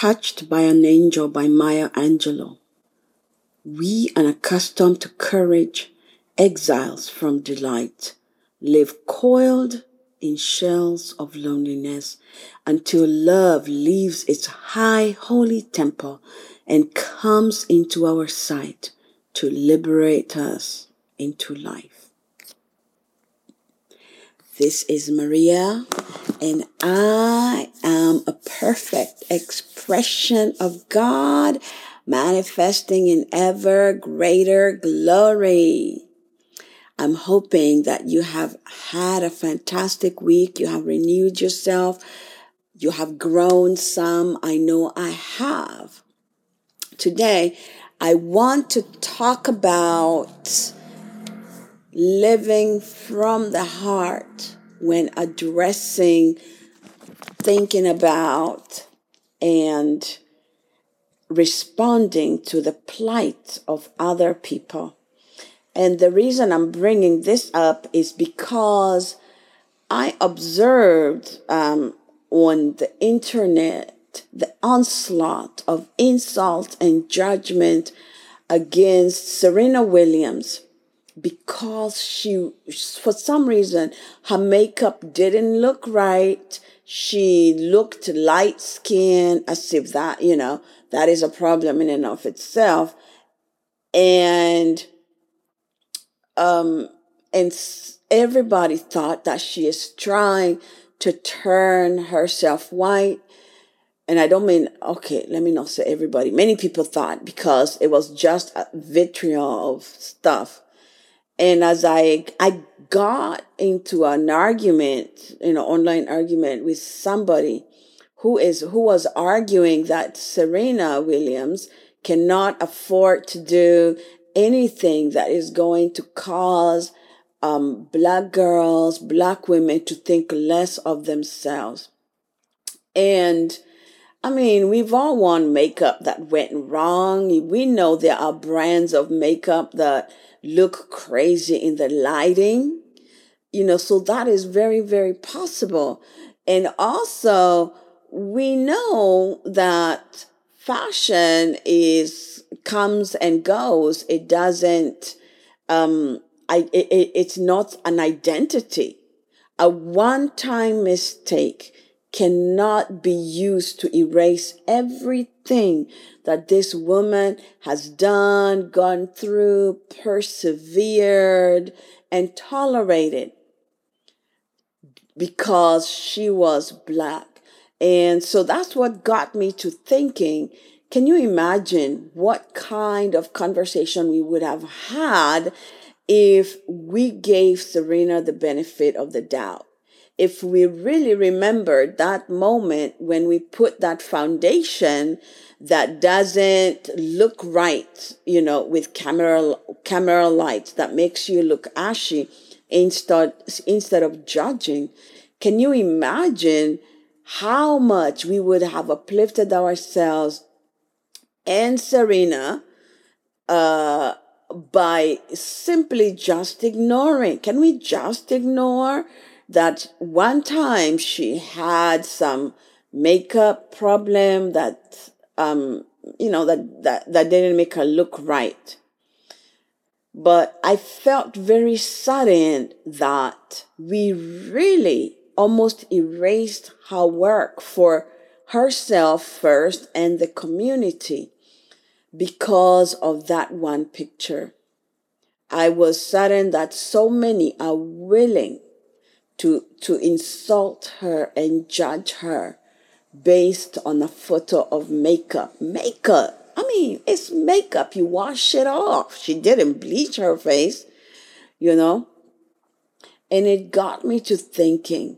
touched by an angel by Maya Angelou. We, unaccustomed to courage, exiles from delight, live coiled in shells of loneliness until love leaves its high holy temple and comes into our sight to liberate us into life. This is Maria, and I am a perfect expression of God manifesting in ever greater glory. I'm hoping that you have had a fantastic week. You have renewed yourself. You have grown some. I know I have. Today, I want to talk about living from the heart when addressing, thinking about, and responding to the plight of other people. And the reason I'm bringing this up is because I observed um, on the internet the onslaught of insult and judgment against Serena Williams because she, for some reason, her makeup didn't look right. She looked light skinned as if that, you know, that is a problem in and of itself. And um, and everybody thought that she is trying to turn herself white. And I don't mean, okay, let me not say everybody. Many people thought because it was just vitriol of stuff. And as I, I got into an argument, you know, online argument with somebody who is, who was arguing that Serena Williams cannot afford to do anything that is going to cause um, black girls, black women to think less of themselves. And I mean, we've all worn makeup that went wrong. We know there are brands of makeup that look crazy in the lighting, you know, so that is very, very possible. And also, we know that fashion is comes and goes. It doesn't. Um, I. It, it's not an identity. A one-time mistake cannot be used to erase everything that this woman has done, gone through, persevered, and tolerated because she was black. And so that's what got me to thinking can you imagine what kind of conversation we would have had if we gave Serena the benefit of the doubt? If we really remember that moment when we put that foundation that doesn't look right, you know, with camera camera lights that makes you look ashy instead instead of judging, can you imagine how much we would have uplifted ourselves and Serena uh, by simply just ignoring. Can we just ignore that one time she had some makeup problem that um, you know that, that that didn't make her look right? But I felt very saddened that we really almost erased her work for herself first and the community because of that one picture. I was saddened that so many are willing to, to insult her and judge her based on a photo of makeup. Makeup. I mean, it's makeup. You wash it off. She didn't bleach her face, you know? And it got me to thinking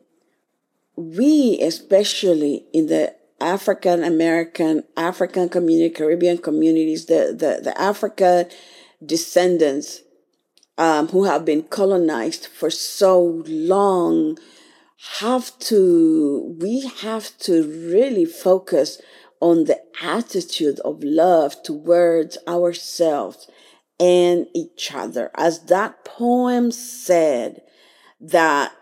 we, especially in the African American, African community, Caribbean communities, the, the, the African descendants um, who have been colonized for so long have to, we have to really focus on the attitude of love towards ourselves and each other. As that poem said, that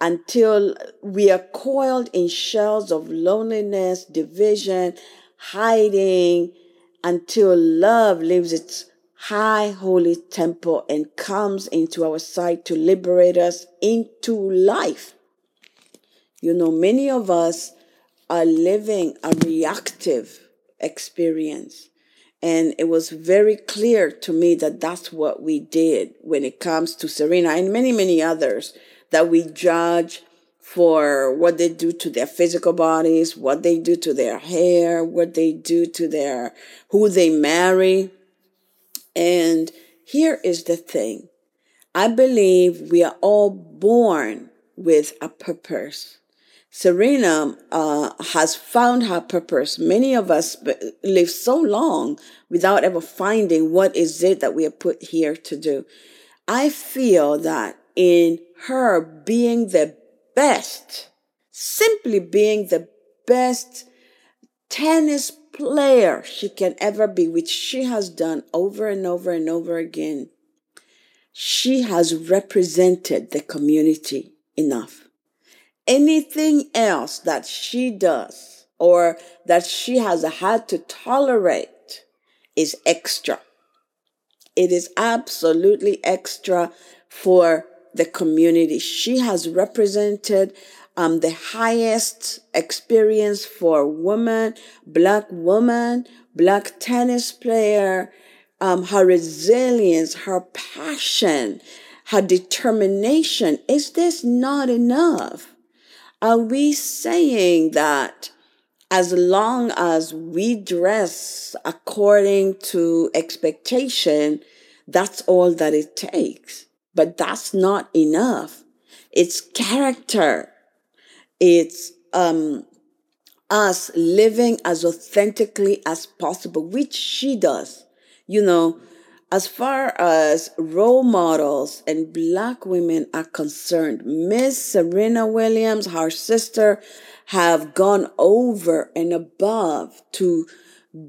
until we are coiled in shells of loneliness, division, hiding until love leaves its high holy temple and comes into our sight to liberate us into life. You know, many of us are living a reactive experience. And it was very clear to me that that's what we did when it comes to Serena and many, many others that we judge for what they do to their physical bodies, what they do to their hair, what they do to their, who they marry. And here is the thing. I believe we are all born with a purpose. Serena uh, has found her purpose. Many of us live so long without ever finding what is it that we are put here to do. I feel that in her being the best, simply being the best tennis player she can ever be, which she has done over and over and over again, she has represented the community enough anything else that she does or that she has had to tolerate is extra. It is absolutely extra for the community. She has represented um, the highest experience for woman, black woman, black tennis player, um, her resilience, her passion, her determination. Is this not enough? Are we saying that as long as we dress according to expectation, that's all that it takes? But that's not enough. It's character. It's, um, us living as authentically as possible, which she does. You know, as far as role models and black women are concerned, Miss Serena Williams, her sister, have gone over and above to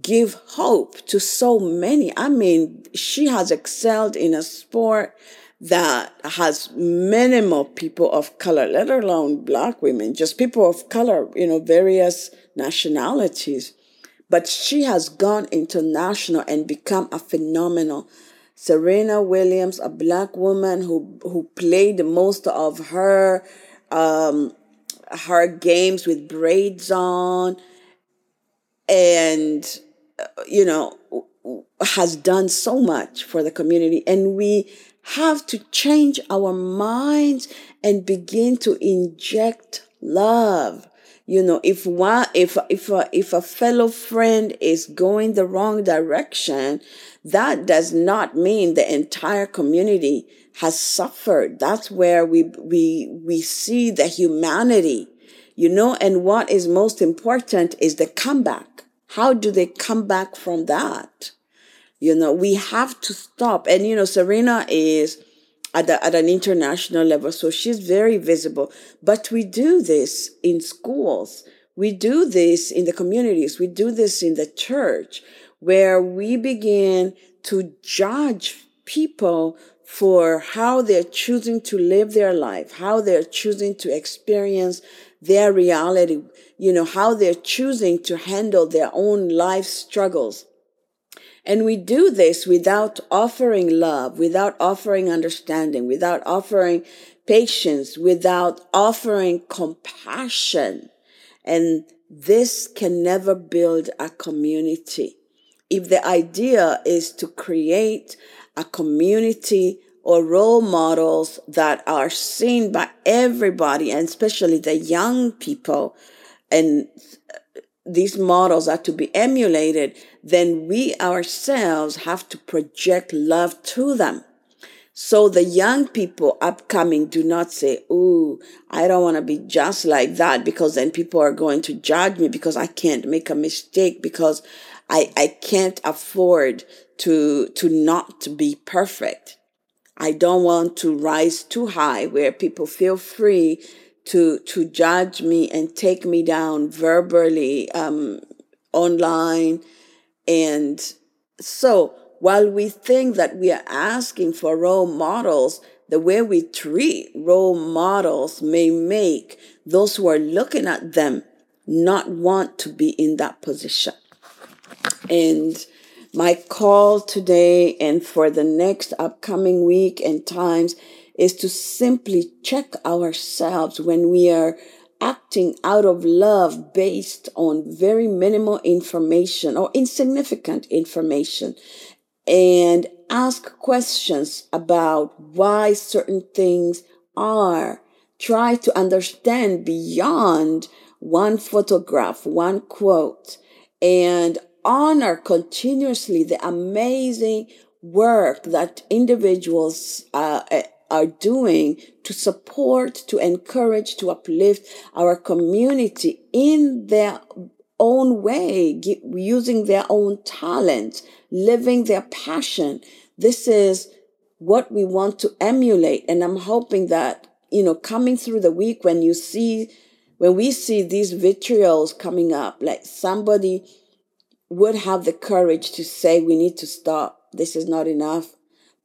give hope to so many. I mean, she has excelled in a sport that has minimal people of color, let alone black women, just people of color, you know, various nationalities but she has gone international and become a phenomenal. Serena Williams, a black woman who who played most of her um, her games with braids on, and uh, you know has done so much for the community, and we have to change our minds and begin to inject love. You know if one if if a, if a fellow friend is going the wrong direction that does not mean the entire community has suffered. That's where we we we see the humanity you know and what is most important is the comeback how do they come back from that you know we have to stop and you know serena is at, at an international level. So she's very visible. But we do this in schools. We do this in the communities. We do this in the church where we begin to judge people for how they're choosing to live their life, how they're choosing to experience their reality, you know, how they're choosing to handle their own life struggles. And we do this without offering love, without offering understanding, without offering patience, without offering compassion. And this can never build a community. If the idea is to create a community or role models that are seen by everybody and especially the young people and these models are to be emulated, then we ourselves have to project love to them. So the young people upcoming do not say, Ooh, I don't want to be just like that because then people are going to judge me because I can't make a mistake because I, I can't afford to, to not be perfect. I don't want to rise too high where people feel free to to judge me and take me down verbally um, online. And so while we think that we are asking for role models the way we treat role models may make those who are looking at them not want to be in that position. And my call today and for the next upcoming week and times is to simply check ourselves when we are acting out of love based on very minimal information or insignificant information and ask questions about why certain things are. Try to understand beyond one photograph, one quote, and honor continuously the amazing work that individuals uh, are doing to support, to encourage, to uplift our community in their own way, using their own talent, living their passion. This is what we want to emulate. And I'm hoping that, you know, coming through the week when you see, when we see these vitrials coming up, like somebody would have the courage to say, we need to stop. This is not enough.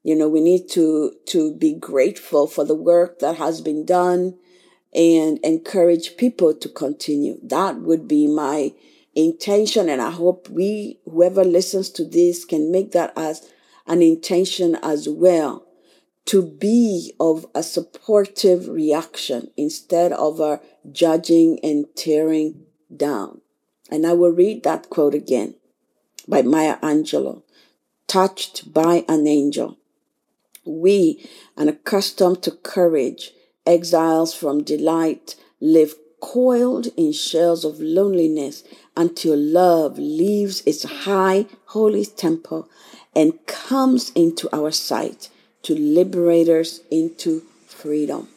You know, we need to, to be grateful for the work that has been done and encourage people to continue. That would be my intention. And I hope we, whoever listens to this can make that as an intention as well to be of a supportive reaction instead of a judging and tearing down. And I will read that quote again by Maya Angelou. Touched by an angel. We, unaccustomed to courage, exiles from delight, live coiled in shells of loneliness until love leaves its high, holy temple and comes into our sight to liberate us into freedom.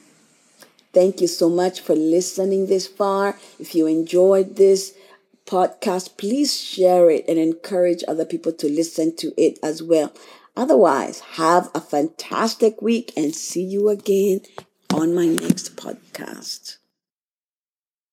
Thank you so much for listening this far. If you enjoyed this podcast, please share it and encourage other people to listen to it as well. Otherwise, have a fantastic week and see you again on my next podcast.